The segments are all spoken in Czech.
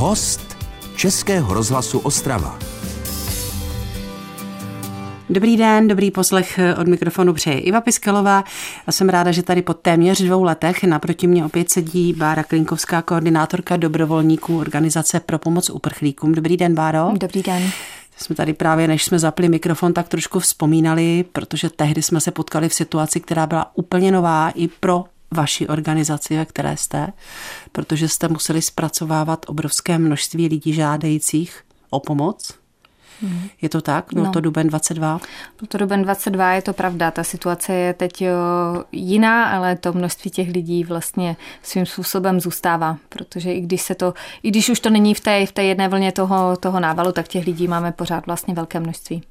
Host Českého rozhlasu Ostrava. Dobrý den, dobrý poslech od mikrofonu přeje Iva Piskelová. Já jsem ráda, že tady po téměř dvou letech naproti mě opět sedí Bára Klinkovská, koordinátorka dobrovolníků Organizace pro pomoc uprchlíkům. Dobrý den, Báro. Dobrý den. Jsme tady právě, než jsme zapli mikrofon, tak trošku vzpomínali, protože tehdy jsme se potkali v situaci, která byla úplně nová i pro vaši organizaci, ve které jste, protože jste museli zpracovávat obrovské množství lidí žádajících o pomoc. Hmm. Je to tak? Byl no. to duben 22? Byl to duben 22, je to pravda. Ta situace je teď jiná, ale to množství těch lidí vlastně svým způsobem zůstává, protože i když se to, i když už to není v té, v té jedné vlně toho, toho návalu, tak těch lidí máme pořád vlastně velké množství.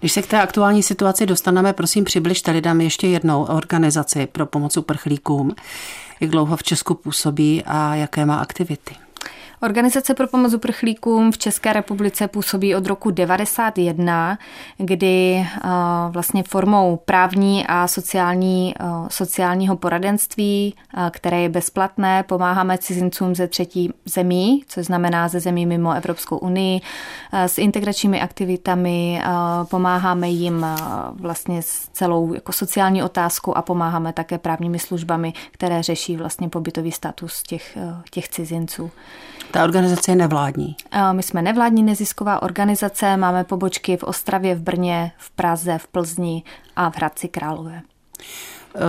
Když se k té aktuální situaci dostaneme, prosím přibližte lidem ještě jednou organizaci pro pomoc uprchlíkům. Jak dlouho v Česku působí a jaké má aktivity? Organizace pro pomoc uprchlíkům v České republice působí od roku 91, kdy vlastně formou právní a sociální, sociálního poradenství, které je bezplatné, pomáháme cizincům ze třetí zemí, což znamená ze zemí mimo Evropskou unii, s integračními aktivitami, pomáháme jim vlastně s celou jako sociální otázkou a pomáháme také právními službami, které řeší vlastně pobytový status těch, těch cizinců. Ta organizace je nevládní. My jsme nevládní nezisková organizace, máme pobočky v Ostravě, v Brně, v Praze, v Plzni a v Hradci Králové.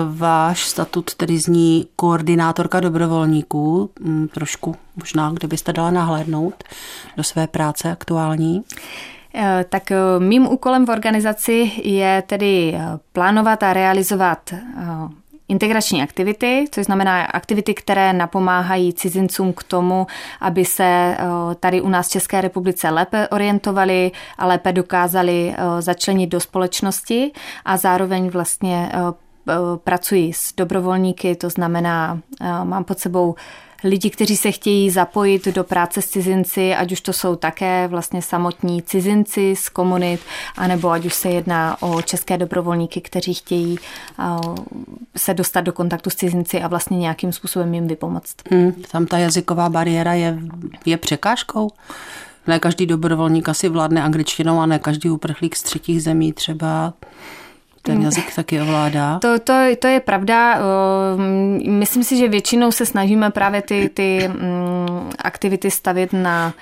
Váš statut tedy zní koordinátorka dobrovolníků. Mm, trošku možná, kdybyste dala nahlédnout do své práce aktuální. E, tak e, mým úkolem v organizaci je tedy e, plánovat a realizovat integrační aktivity, což znamená aktivity, které napomáhají cizincům k tomu, aby se eh, tady u nás v České republice lépe orientovali a lépe dokázali eh, začlenit do společnosti a zároveň vlastně eh, pracuji s dobrovolníky, to znamená, mám pod sebou lidi, kteří se chtějí zapojit do práce s cizinci, ať už to jsou také vlastně samotní cizinci z komunit, anebo ať už se jedná o české dobrovolníky, kteří chtějí se dostat do kontaktu s cizinci a vlastně nějakým způsobem jim vypomoct. Hmm, tam ta jazyková bariéra je, je překážkou? Ne každý dobrovolník asi vládne angličtinou a ne každý uprchlík z třetích zemí třeba ten mm. jazyk taky ovládá. To, to, to je pravda. Myslím si, že většinou se snažíme právě ty, ty mm, aktivity stavit na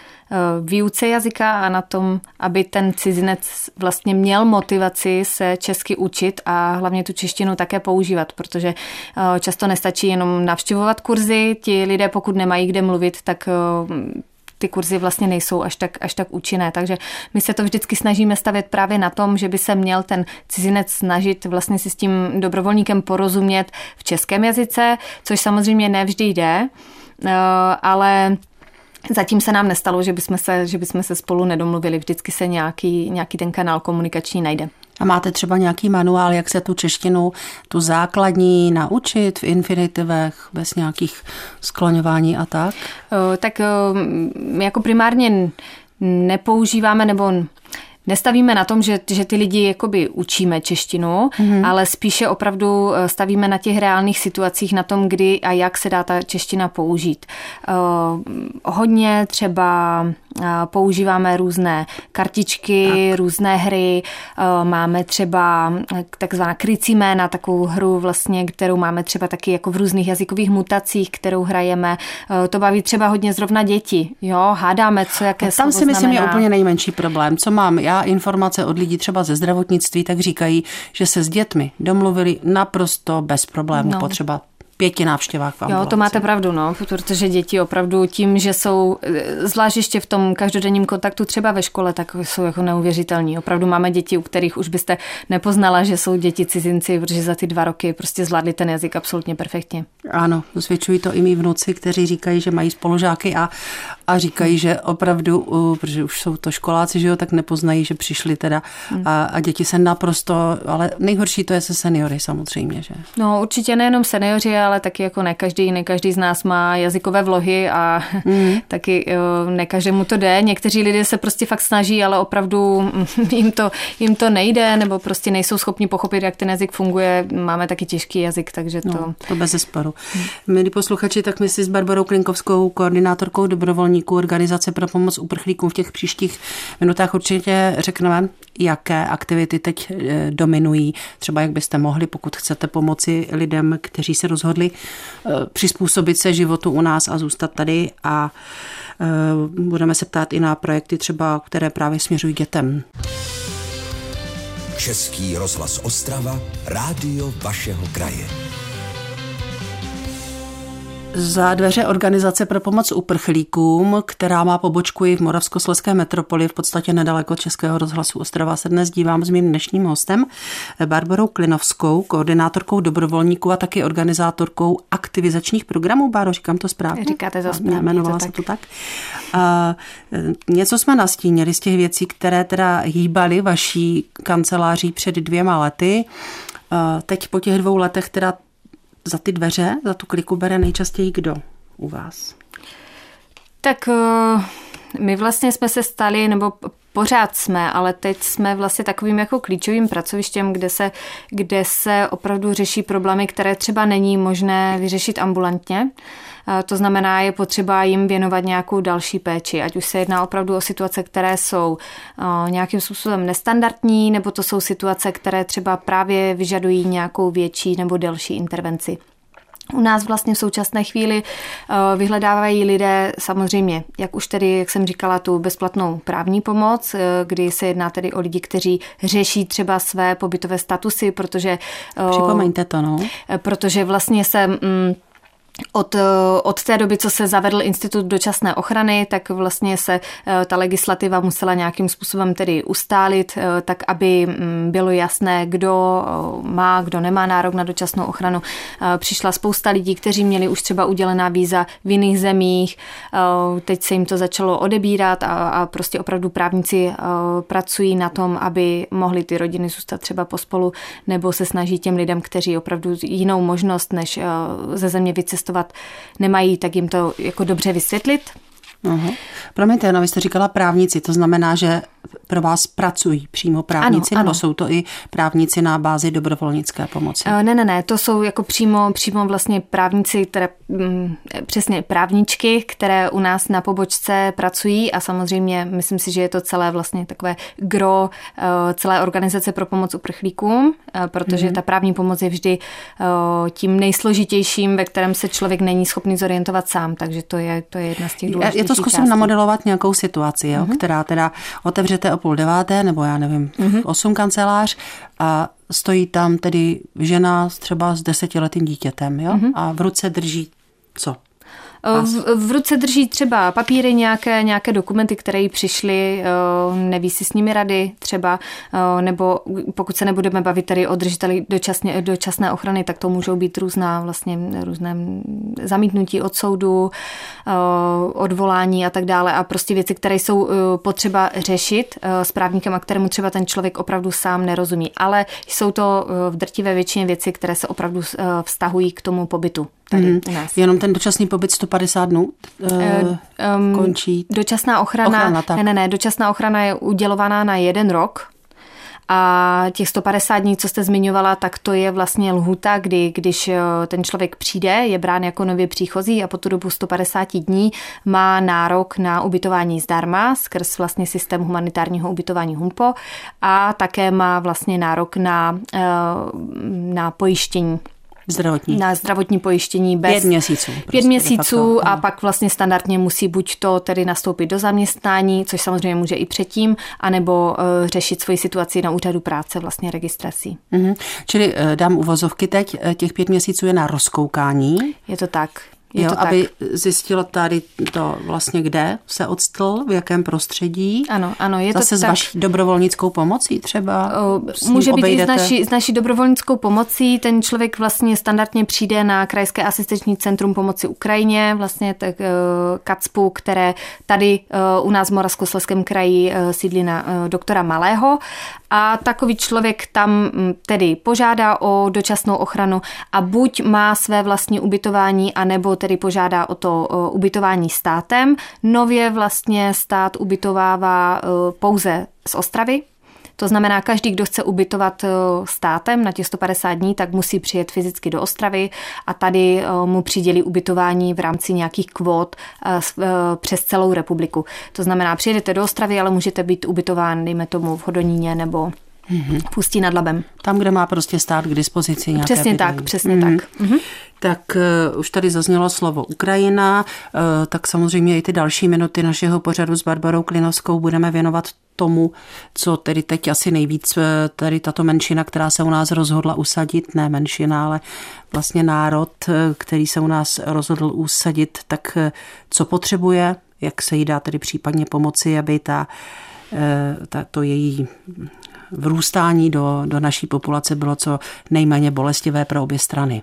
výuce jazyka a na tom, aby ten cizinec vlastně měl motivaci se česky učit a hlavně tu češtinu také používat, protože často nestačí jenom navštěvovat kurzy. Ti lidé, pokud nemají kde mluvit, tak ty kurzy vlastně nejsou až tak, až tak účinné. Takže my se to vždycky snažíme stavět právě na tom, že by se měl ten cizinec snažit vlastně si s tím dobrovolníkem porozumět v českém jazyce, což samozřejmě nevždy jde, eh, ale Zatím se nám nestalo, že bychom se, že bychom se spolu nedomluvili. Vždycky se nějaký, nějaký ten kanál komunikační najde. A máte třeba nějaký manuál, jak se tu češtinu, tu základní naučit v infinitivech, bez nějakých skloňování a tak? Tak jako primárně nepoužíváme nebo nestavíme na tom, že, že ty lidi jakoby učíme češtinu, mm-hmm. ale spíše opravdu eh, stavíme na těch reálných situacích, na tom, kdy a jak se dá ta čeština použít. Uh, hodně třeba uh, používáme různé kartičky, tak. různé hry, uh, máme třeba takzvaná krycí jména, takovou hru vlastně, kterou máme třeba taky jako v různých jazykových mutacích, kterou hrajeme. Uh, to baví třeba hodně zrovna děti, jo, hádáme, co jaké a Tam si myslím je úplně nejmenší problém. Co mám já informace od lidí třeba ze zdravotnictví, tak říkají, že se s dětmi domluvili naprosto bez problémů no. potřeba pěti návštěvách v Jo, to máte pravdu, no, protože děti opravdu tím, že jsou, zvlášť ještě v tom každodenním kontaktu třeba ve škole, tak jsou jako neuvěřitelní. Opravdu máme děti, u kterých už byste nepoznala, že jsou děti cizinci, protože za ty dva roky prostě zvládli ten jazyk absolutně perfektně. Ano, zvětšují to i mý vnuci, kteří říkají, že mají spolužáky a, a říkají, že opravdu, protože už jsou to školáci, že jo, tak nepoznají, že přišli teda hmm. a, a děti se naprosto, ale nejhorší to je se seniory samozřejmě, že? No určitě nejenom seniori, ale taky jako ne každý, ne každý z nás má jazykové vlohy a mm. taky ne každému to jde. Někteří lidé se prostě fakt snaží, ale opravdu jim to, jim to nejde, nebo prostě nejsou schopni pochopit, jak ten jazyk funguje. Máme taky těžký jazyk, takže to... No, to bez zesporu. Milí posluchači, tak my si s Barbarou Klinkovskou, koordinátorkou dobrovolníků Organizace pro pomoc uprchlíkům v těch příštích minutách určitě řekneme, jaké aktivity teď eh, dominují. Třeba jak byste mohli, pokud chcete pomoci lidem, kteří se rozhodli eh, přizpůsobit se životu u nás a zůstat tady a eh, budeme se ptát i na projekty třeba, které právě směřují dětem. Český rozhlas Ostrava, rádio vašeho kraje. Za dveře organizace pro pomoc uprchlíkům, která má pobočku i v Moravskoslezské metropoli, v podstatě nedaleko Českého rozhlasu Ostrava, se dnes dívám s mým dnešním hostem, Barbarou Klinovskou, koordinátorkou dobrovolníků a taky organizátorkou aktivizačních programů. Báro, říkám to správně? Říkáte to správně. Jmenovala to se to tak. A, něco jsme nastínili z těch věcí, které teda hýbaly vaší kanceláří před dvěma lety. Teď po těch dvou letech teda za ty dveře, za tu kliku bere nejčastěji kdo u vás? Tak eh, my vlastně jsme se stali, nebo pořád jsme, ale teď jsme vlastně takovým jako klíčovým pracovištěm, kde se, kde se opravdu řeší problémy, které třeba není možné vyřešit ambulantně. To znamená, je potřeba jim věnovat nějakou další péči, ať už se jedná opravdu o situace, které jsou nějakým způsobem nestandardní, nebo to jsou situace, které třeba právě vyžadují nějakou větší nebo delší intervenci. U nás vlastně v současné chvíli vyhledávají lidé samozřejmě, jak už tedy, jak jsem říkala, tu bezplatnou právní pomoc, kdy se jedná tedy o lidi, kteří řeší třeba své pobytové statusy, protože... Připomeňte to, no. Protože vlastně se... Mm, od, eh, od té doby, co se zavedl institut dočasné ochrany, tak vlastně se eh, ta legislativa musela nějakým způsobem tedy ustálit, eh, tak aby mm, bylo jasné, kdo má, kdo nemá nárok na dočasnou ochranu. Přišla spousta lidí, kteří měli už třeba udělená víza v jiných zemích, teď se jim to začalo odebírat a, a prostě opravdu právníci pracují na tom, aby mohly ty rodiny zůstat třeba pospolu, nebo se snaží těm lidem, kteří opravdu jinou možnost, než ze země vycestovat, cestovat nemají, tak jim to jako dobře vysvětlit. Uhum. Promiňte, no vy jste říkala právníci, to znamená, že pro vás pracují přímo právníci, ano, nebo ano. jsou to i právníci na bázi dobrovolnické pomoci? Eh, ne, ne, ne, to jsou jako přímo, přímo vlastně právníci, které, mm, přesně právničky, které u nás na pobočce pracují a samozřejmě myslím si, že je to celé vlastně takové gro eh, celé organizace pro pomoc uprchlíkům, eh, protože mm. ta právní pomoc je vždy tím nejsložitějším, ve kterém se člověk není schopný zorientovat sám, takže to je, to je jedna z těch důležitých Já to zkusím částí. namodelovat nějakou situaci, jo, mm. která teda otevře otevřete o půl deváté, nebo já nevím, mm-hmm. osm kancelář a stojí tam tedy žena třeba s desetiletým dítětem, jo? Mm-hmm. A v ruce drží co? V, v ruce drží třeba papíry nějaké, nějaké dokumenty, které jí přišly, eh, neví si s nimi rady třeba, eh, nebo pokud se nebudeme bavit tady o držiteli dočasně, dočasné ochrany, tak to můžou být různá vlastně různé zamítnutí od soudu, eh, odvolání a tak dále a prostě věci, které jsou potřeba řešit s právníkem a kterému třeba ten člověk opravdu sám nerozumí. Ale jsou to v drtivé většině věci, které se opravdu vztahují k tomu pobytu tady mm. u nás. Jenom ten dočasný pobyt 150 dnů uh, um, končí. Dočasná ochrana, ochrana tak. ne, ne, ne, dočasná ochrana je udělovaná na jeden rok. A těch 150 dní, co jste zmiňovala, tak to je vlastně lhuta, kdy když eh, ten člověk přijde, je brán jako nově příchozí a po tu dobu 150 dní má nárok na ubytování zdarma skrz vlastně systém humanitárního ubytování HUMPO a také má vlastně nárok na, na pojištění Zdravotní. Na zdravotní pojištění bez... Pět měsíců. Prostě pět měsíců a pak vlastně standardně musí buď to tedy nastoupit do zaměstnání, což samozřejmě může i předtím, anebo uh, řešit svoji situaci na úřadu práce vlastně registrací. Mm-hmm. Čili uh, dám uvozovky teď, uh, těch pět měsíců je na rozkoukání. Je to tak. Je jo, to aby tak. zjistilo tady to vlastně, kde se odstl, v jakém prostředí. Ano, ano, je Zase to s tak. vaší dobrovolnickou pomocí třeba? O, může být obejdete. i s naší, s naší dobrovolnickou pomocí. Ten člověk vlastně standardně přijde na Krajské asistenční centrum pomoci Ukrajině, vlastně tak, uh, KACPu, které tady uh, u nás v Moravskoslezském kraji uh, sídlí na uh, doktora Malého a takový člověk tam mm, tedy požádá o dočasnou ochranu a buď má své vlastní ubytování, anebo tedy požádá o to ubytování státem. Nově vlastně stát ubytovává pouze z Ostravy, to znamená, každý, kdo chce ubytovat eh, státem na těch 150 dní, tak musí přijet fyzicky do Ostravy a tady eh, mu přidělí ubytování v rámci nějakých kvót eh, přes celou republiku. To znamená, přijedete do Ostravy, ale můžete být ubytován, dejme tomu, v Hodoníně nebo mm-hmm. Pustí nad Labem. Tam, kde má prostě stát k dispozici nějaké Přesně bydlení. tak, přesně mm-hmm. tak. Mm-hmm. Tak uh, už tady zaznělo slovo Ukrajina, uh, tak samozřejmě i ty další minuty našeho pořadu s Barbarou Klinovskou budeme věnovat tomu, co tedy teď asi nejvíc eh, tady tato menšina, která se u nás rozhodla usadit, ne menšina, ale vlastně národ, který se u nás rozhodl usadit, tak co potřebuje, jak se jí dá tedy případně pomoci, aby ta, ta to její vrůstání do, do naší populace bylo co nejméně bolestivé pro obě strany.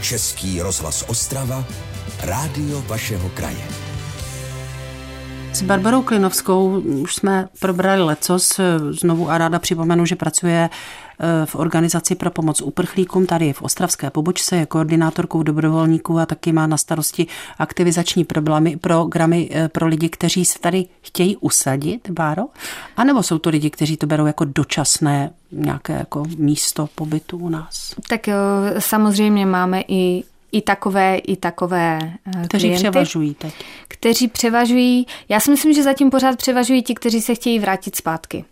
Český rozhlas Ostrava, rádio vašeho kraje. S Barbarou Klinovskou už jsme probrali lecos. Znovu a ráda připomenu, že pracuje v organizaci pro pomoc uprchlíkům tady v Ostravské pobočce, je koordinátorkou dobrovolníků a taky má na starosti aktivizační problémy, programy eh, pro lidi, kteří se tady chtějí usadit, Báro? A nebo jsou to lidi, kteří to berou jako dočasné nějaké jako místo pobytu u nás? Tak jo, samozřejmě máme i i takové, i takové eh, Kteří klienty, převažují teď. Kteří převažují, já si myslím, že zatím pořád převažují ti, kteří se chtějí vrátit zpátky.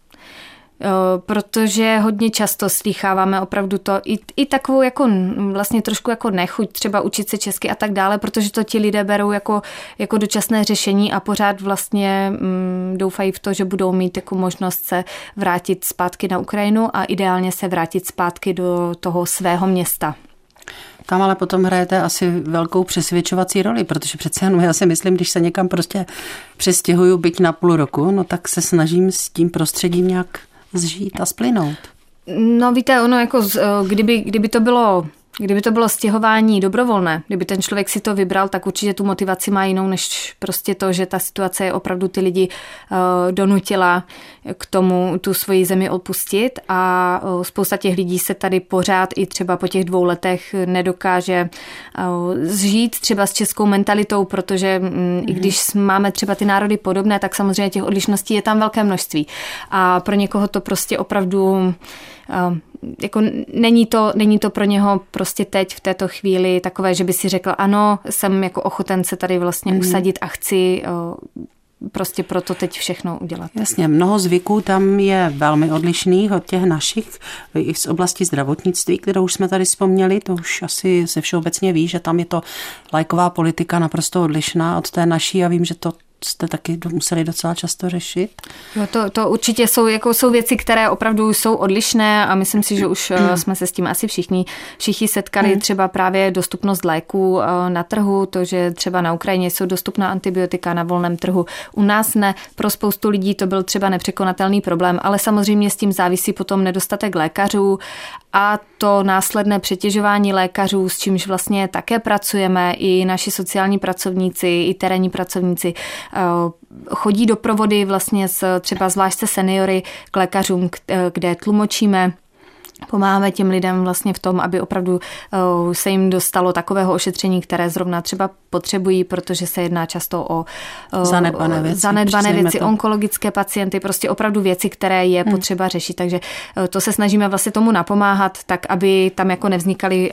Eh, protože hodně často slýcháváme opravdu to i, i takovou jako vlastně trošku jako nechuť třeba učit se česky a tak dále, protože to ti lidé berou jako, jako dočasné řešení a pořád vlastně mm, doufají v to, že budou mít jako možnost se vrátit zpátky na Ukrajinu a ideálně se vrátit zpátky do toho svého města. Tam ale potom hrajete asi velkou přesvědčovací roli, protože přece jenom já si myslím, když se někam prostě přestěhuju byť na půl roku, no tak se snažím s tím prostředím nějak zžít a splynout. No víte, ono jako, kdyby, kdyby to bylo Kdyby to bylo stěhování dobrovolné, kdyby ten člověk si to vybral, tak určitě tu motivaci má jinou, než prostě to, že ta situace je opravdu ty lidi uh, donutila k tomu tu svoji zemi opustit a uh, spousta těch lidí se tady pořád i třeba po těch dvou letech nedokáže uh, zžít třeba s českou mentalitou, protože mm, i mhm. když máme třeba ty národy podobné, tak samozřejmě těch odlišností je tam velké množství. A pro někoho to prostě opravdu jako není to, není to pro něho prostě teď v této chvíli takové, že by si řekl, ano, jsem jako ochoten se tady vlastně mm. usadit a chci prostě proto teď všechno udělat. Jasně, mnoho zvyků tam je velmi odlišných od těch našich, i z oblasti zdravotnictví, kterou už jsme tady vzpomněli, to už asi se všeobecně ví, že tam je to lajková politika naprosto odlišná od té naší a vím, že to jste taky museli docela často řešit? Jo, to, to určitě jsou, jako jsou věci, které opravdu jsou odlišné a myslím si, že už mm. jsme se s tím asi všichni, všichni setkali. Mm. Třeba právě dostupnost léků eh, na trhu, to, že třeba na Ukrajině jsou dostupná antibiotika na volném trhu. U nás ne. Pro spoustu lidí to byl třeba nepřekonatelný problém, ale samozřejmě s tím závisí potom nedostatek lékařů a to následné přetěžování lékařů, s čímž vlastně také pracujeme, i naši sociální pracovníci, i terénní pracovníci eh, chodí do provody vlastně s třeba zvlášť se seniory k lékařům, kde tlumočíme Pomáháme těm lidem vlastně v tom, aby opravdu eh, se jim dostalo takového ošetření, které zrovna třeba potřebují, protože se jedná často o eh, zanedbané věci, zanedbané věci onkologické pacienty, prostě opravdu věci, které je hmm. potřeba řešit. Takže eh, to se snažíme vlastně tomu napomáhat, tak aby tam jako nevznikaly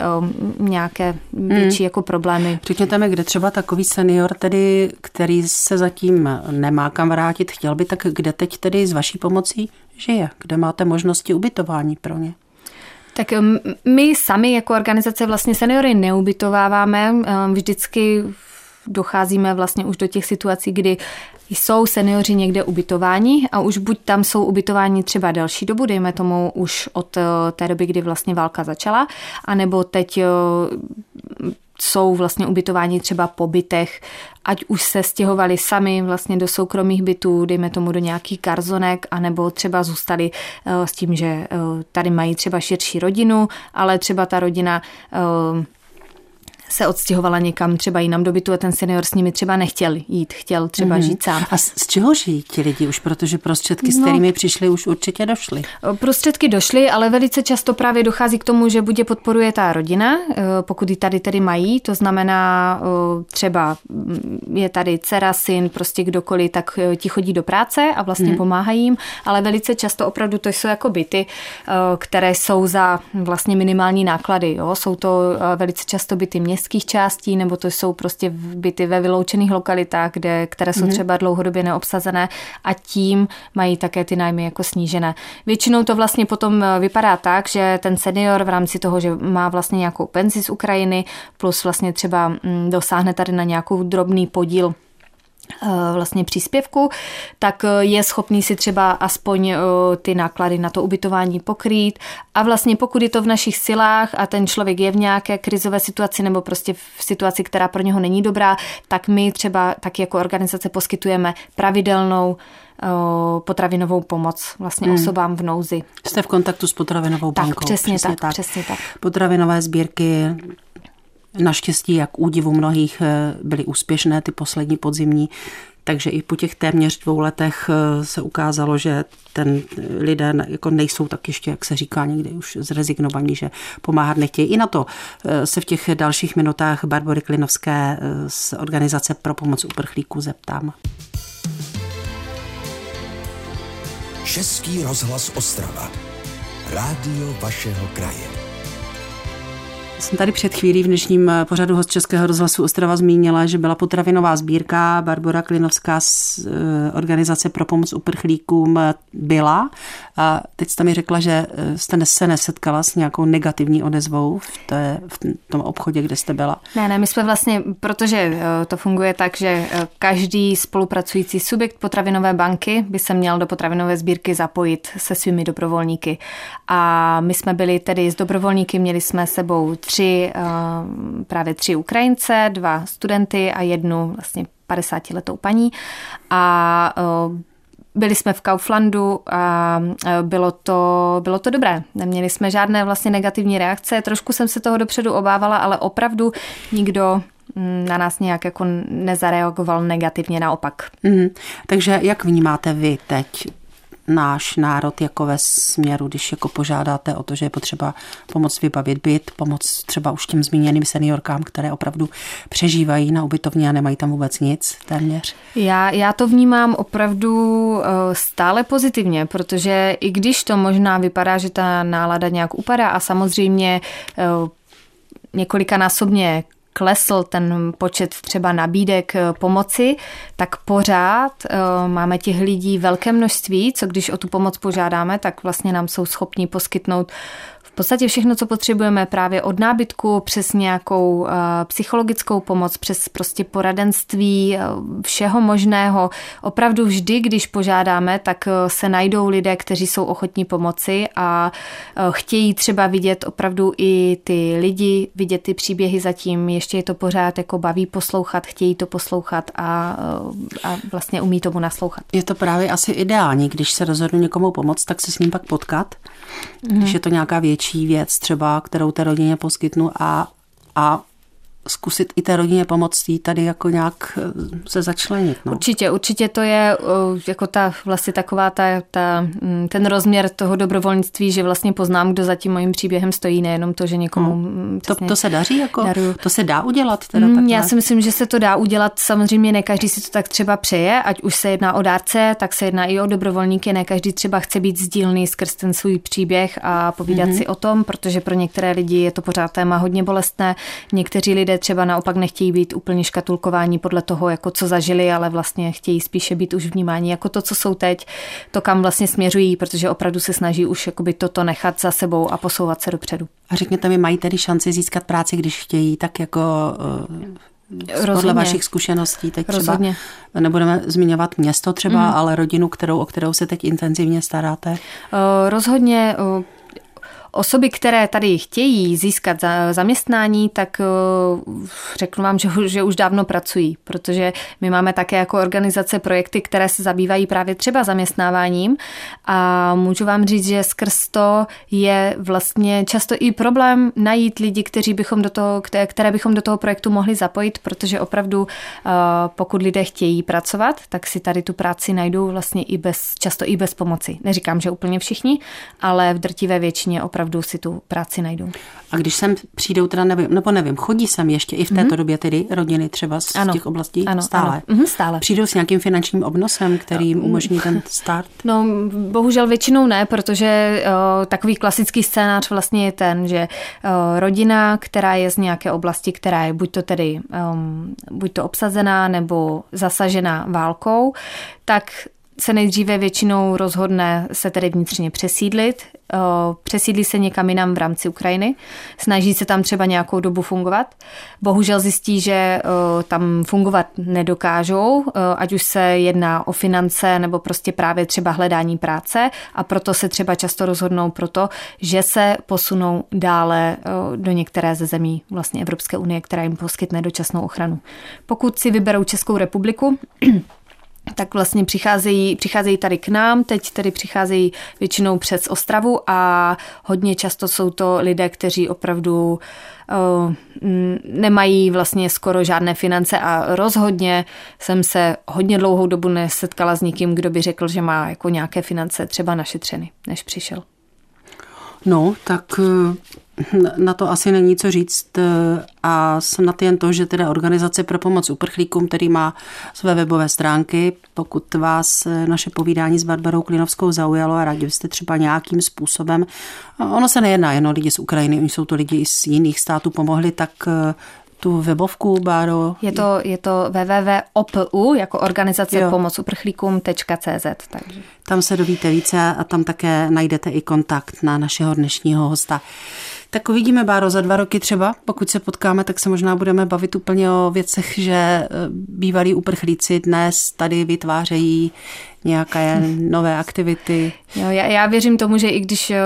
nějaké větší hmm. jako problémy. Řekněte mi, kde třeba takový senior, tedy, který se zatím nemá kam vrátit, chtěl by, tak kde teď tedy s vaší pomocí žije? Kde máte možnosti ubytování pro ně? Tak my sami jako organizace vlastně seniory neubytováváme. Vždycky docházíme vlastně už do těch situací, kdy jsou seniori někde ubytováni a už buď tam jsou ubytováni třeba další dobu, dejme tomu už od eh, té doby, kdy vlastně válka začala, anebo teď eh, jsou vlastně ubytováni třeba po bytech, ať už se stěhovali sami vlastně do soukromých bytů, dejme tomu do nějakých karzonek, anebo třeba zůstali eh, s tím, že eh, tady mají třeba širší rodinu, ale třeba ta rodina eh, se odstěhovala někam třeba jinam do bytu a ten senior s nimi třeba nechtěl jít, chtěl třeba mm-hmm. žít sám. A z čeho žijí ti lidi už, protože prostředky, s no, kterými přišli, už určitě došly? Prostředky došly, ale velice často právě dochází k tomu, že buď je podporuje ta rodina, pokud ji tady tedy mají, to znamená třeba mm, je tady dcera, syn, prostě kdokoliv, tak ti chodí do práce a vlastně mm. pomáhají jim, ale velice často opravdu to jsou jako byty, které jsou za vlastně minimální náklady. Jo? Jsou to velice často byty měst městských částí, nebo to jsou prostě byty ve vyloučených lokalitách, kde, které jsou mm-hmm. třeba dlouhodobě neobsazené a tím mají také ty nájmy jako snížené. Většinou to vlastně potom eh, vypadá tak, že ten senior v rámci toho, že má vlastně nějakou penzi z Ukrajiny, plus vlastně třeba mm, dosáhne tady na nějakou drobný podíl vlastně příspěvku, tak eh, je schopný si třeba aspoň eh, ty náklady na to ubytování pokrýt a vlastně pokud je to v našich silách a ten člověk je v nějaké krizové situaci nebo prostě v situaci, která pro něho není dobrá, tak my třeba taky jako organizace poskytujeme pravidelnou potravinovou pomoc vlastně hmm. osobám v nouzi. Jste v kontaktu s potravinovou bankou. Tak, přesně, přesně tak, tak. Přesně tak. Potravinové sbírky Naštěstí, jak údivu mnohých, eh, byly úspěšné ty poslední podzimní, takže i po těch téměř dvou letech eh, se ukázalo, že ten lidé jako nejsou tak ještě, jak se říká někdy už zrezignovaní, že pomáhat nechtějí. I na to eh, se v těch dalších minutách Barbory Klinovské z Organizace pro pomoc uprchlíků zeptám. Český rozhlas Ostrava. Rádio vašeho kraje jsem tady před chvílí v dnešním eh, pořadu host Českého rozhlasu Ostrava zmínila, že byla potravinová sbírka. Barbara Klinovská z eh, Organizace pro pomoc uprchlíkům eh, byla. A teď jste mi řekla, že jste se nesetkala s nějakou negativní odezvou v, té, v tom obchodě, kde jste byla. Ne, ne, my jsme vlastně, protože to funguje tak, že každý spolupracující subjekt potravinové banky by se měl do potravinové sbírky zapojit se svými dobrovolníky. A my jsme byli tedy s dobrovolníky, měli jsme sebou tři, eh, právě tři Ukrajince, dva studenty a jednu vlastně 50-letou paní. A eh, byli jsme v Kauflandu a eh, bylo to, bylo to dobré. Neměli jsme žádné vlastně negativní reakce. Trošku jsem se toho dopředu obávala, ale opravdu nikdo mm, na nás nějak jako nezareagoval negativně, naopak. Mm, takže jak vnímáte vy teď náš národ jako ve směru, když jako požádáte o to, že je potřeba pomoct vybavit byt, pomoct třeba už těm zmíněným seniorkám, které opravdu přežívají na ubytovně a nemají tam vůbec nic téměř? Já, já to vnímám opravdu eh, stále pozitivně, protože i když to možná vypadá, že ta nálada nějak upadá a samozřejmě eh, několikanásobně klesl ten počet třeba nabídek eh, pomoci, tak pořád eh, máme těch lidí velké množství, co když o tu pomoc požádáme, tak vlastně nám jsou schopni poskytnout podstatě všechno, co potřebujeme právě od nábytku přes nějakou uh, psychologickou pomoc, přes prostě poradenství, uh, všeho možného. Opravdu vždy, když požádáme, tak uh, se najdou lidé, kteří jsou ochotní pomoci a chtějí třeba vidět opravdu i ty lidi, vidět ty příběhy zatím, ještě je to pořád jako baví poslouchat, chtějí to poslouchat a, a vlastně umí tomu naslouchat. Je to právě asi ideální, když se rozhodnu někomu pomoct, tak se s ním pak potkat, mm. když je to nějaká větší větší věc třeba, kterou té rodině poskytnu a, a zkusit i té rodině pomoct jí tady jako nějak eh, se začlenit. No. Určitě, určitě to je jako ta vlastně taková ta, ta, mm, ten rozměr toho dobrovolnictví, že vlastně poznám, kdo za tím mojím příběhem stojí, nejenom to, že někomu hmm. to, to se daří jako, daruju. to se dá udělat teda mm, Já si myslím, že se to dá udělat, samozřejmě ne každý si to tak třeba přeje, ať už se jedná o dárce, tak se jedná i o dobrovolníky, ne každý třeba chce být sdílný skrz ten svůj příběh a povídat mm-hmm. si o tom, protože pro některé lidi je to pořád téma hodně bolestné, někteří lidé lidé třeba naopak nechtějí být úplně škatulkování podle toho, jako co zažili, ale vlastně chtějí spíše být už vnímání jako to, co jsou teď, to kam vlastně směřují, protože opravdu se snaží už jakoby toto nechat za sebou a posouvat se dopředu. A řekněte mi, mají tedy šanci získat práci, když chtějí, tak jako uh, podle vašich zkušeností teď třeba Rozhodně. nebudeme zmiňovat město třeba, mm. ale rodinu, kterou, o kterou se teď intenzivně staráte? Uh, rozhodně uh, osoby, které tady chtějí získat zaměstnání, tak eh, řeknu vám, že, že už dávno pracují, protože my máme také jako organizace projekty, které se zabývají právě třeba zaměstnáváním a můžu vám říct, že skrz to je vlastně často i problém najít lidi, kteří bychom do toho, které bychom do toho projektu mohli zapojit, protože opravdu eh, pokud lidé chtějí pracovat, tak si tady tu práci najdou vlastně i bez, často i bez pomoci. Neříkám, že úplně všichni, ale v drtivé většině opravdu si tu práci najdou. A když sem přijdou, teda nevím, nebo nevím, chodí sem ještě i v této mm-hmm. době tedy rodiny třeba z ano. těch oblastí ano, stále. Ano. Mm-hmm, stále. Přijdou s nějakým finančním obnosem, který jim umožní ten start? No, bohužel většinou ne, protože o, takový klasický scénář vlastně je ten, že o, rodina, která je z nějaké oblasti, která je buď to tedy um, buď to obsazená nebo zasažená válkou, tak se nejdříve většinou rozhodne se tedy vnitřně přesídlit. Přesídlí se někam jinam v rámci Ukrajiny, snaží se tam třeba nějakou dobu fungovat. Bohužel zjistí, že tam fungovat nedokážou, ať už se jedná o finance nebo prostě právě třeba hledání práce a proto se třeba často rozhodnou proto, že se posunou dále do některé ze zemí vlastně Evropské unie, která jim poskytne dočasnou ochranu. Pokud si vyberou Českou republiku, tak vlastně přicházejí, přicházejí tady k nám, teď tady přicházejí většinou přes Ostravu a hodně často jsou to lidé, kteří opravdu uh, nemají vlastně skoro žádné finance a rozhodně jsem se hodně dlouhou dobu nesetkala s nikým, kdo by řekl, že má jako nějaké finance třeba našetřeny, než přišel. No, tak na to asi není co říct eh, a snad jen to, že teda Organizace pro pomoc uprchlíkům, který má své webové stránky, pokud vás eh, naše povídání s Barbarou Klinovskou zaujalo a rádi byste třeba nějakým způsobem, ono se nejedná jen o lidi z Ukrajiny, oni jsou to lidi i z jiných států pomohli, tak tu webovku, Báro? Je to, je to www.opu, jako organizace jo. pomoc uprchlíkům.cz. Takže. Tam se dovíte více a tam také najdete i kontakt na našeho dnešního hosta. Tak uvidíme, Báro, za dva roky třeba, pokud se potkáme, tak se možná budeme bavit úplně o věcech, že eh, bývalí uprchlíci dnes tady vytvářejí nějaké nové aktivity. Jo, já, já věřím tomu, že i když jo,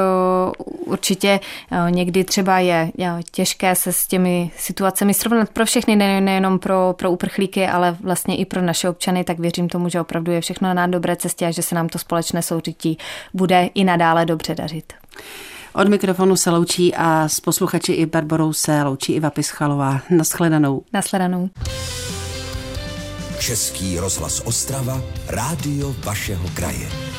eh, určitě jo, eh, někdy třeba je jo, těžké se s těmi situacemi srovnat pro všechny, ne, nejenom pro, pro uprchlíky, ale vlastně i pro naše občany, tak věřím tomu, že opravdu je všechno na dobré cestě a že se nám to společné soužití bude i nadále dobře dařit. Od mikrofonu se loučí a s posluchači i Barbarou se loučí Iva Pischalová. Naschledanou. Naschledanou. Český rozhlas Ostrava, rádio vašeho kraje.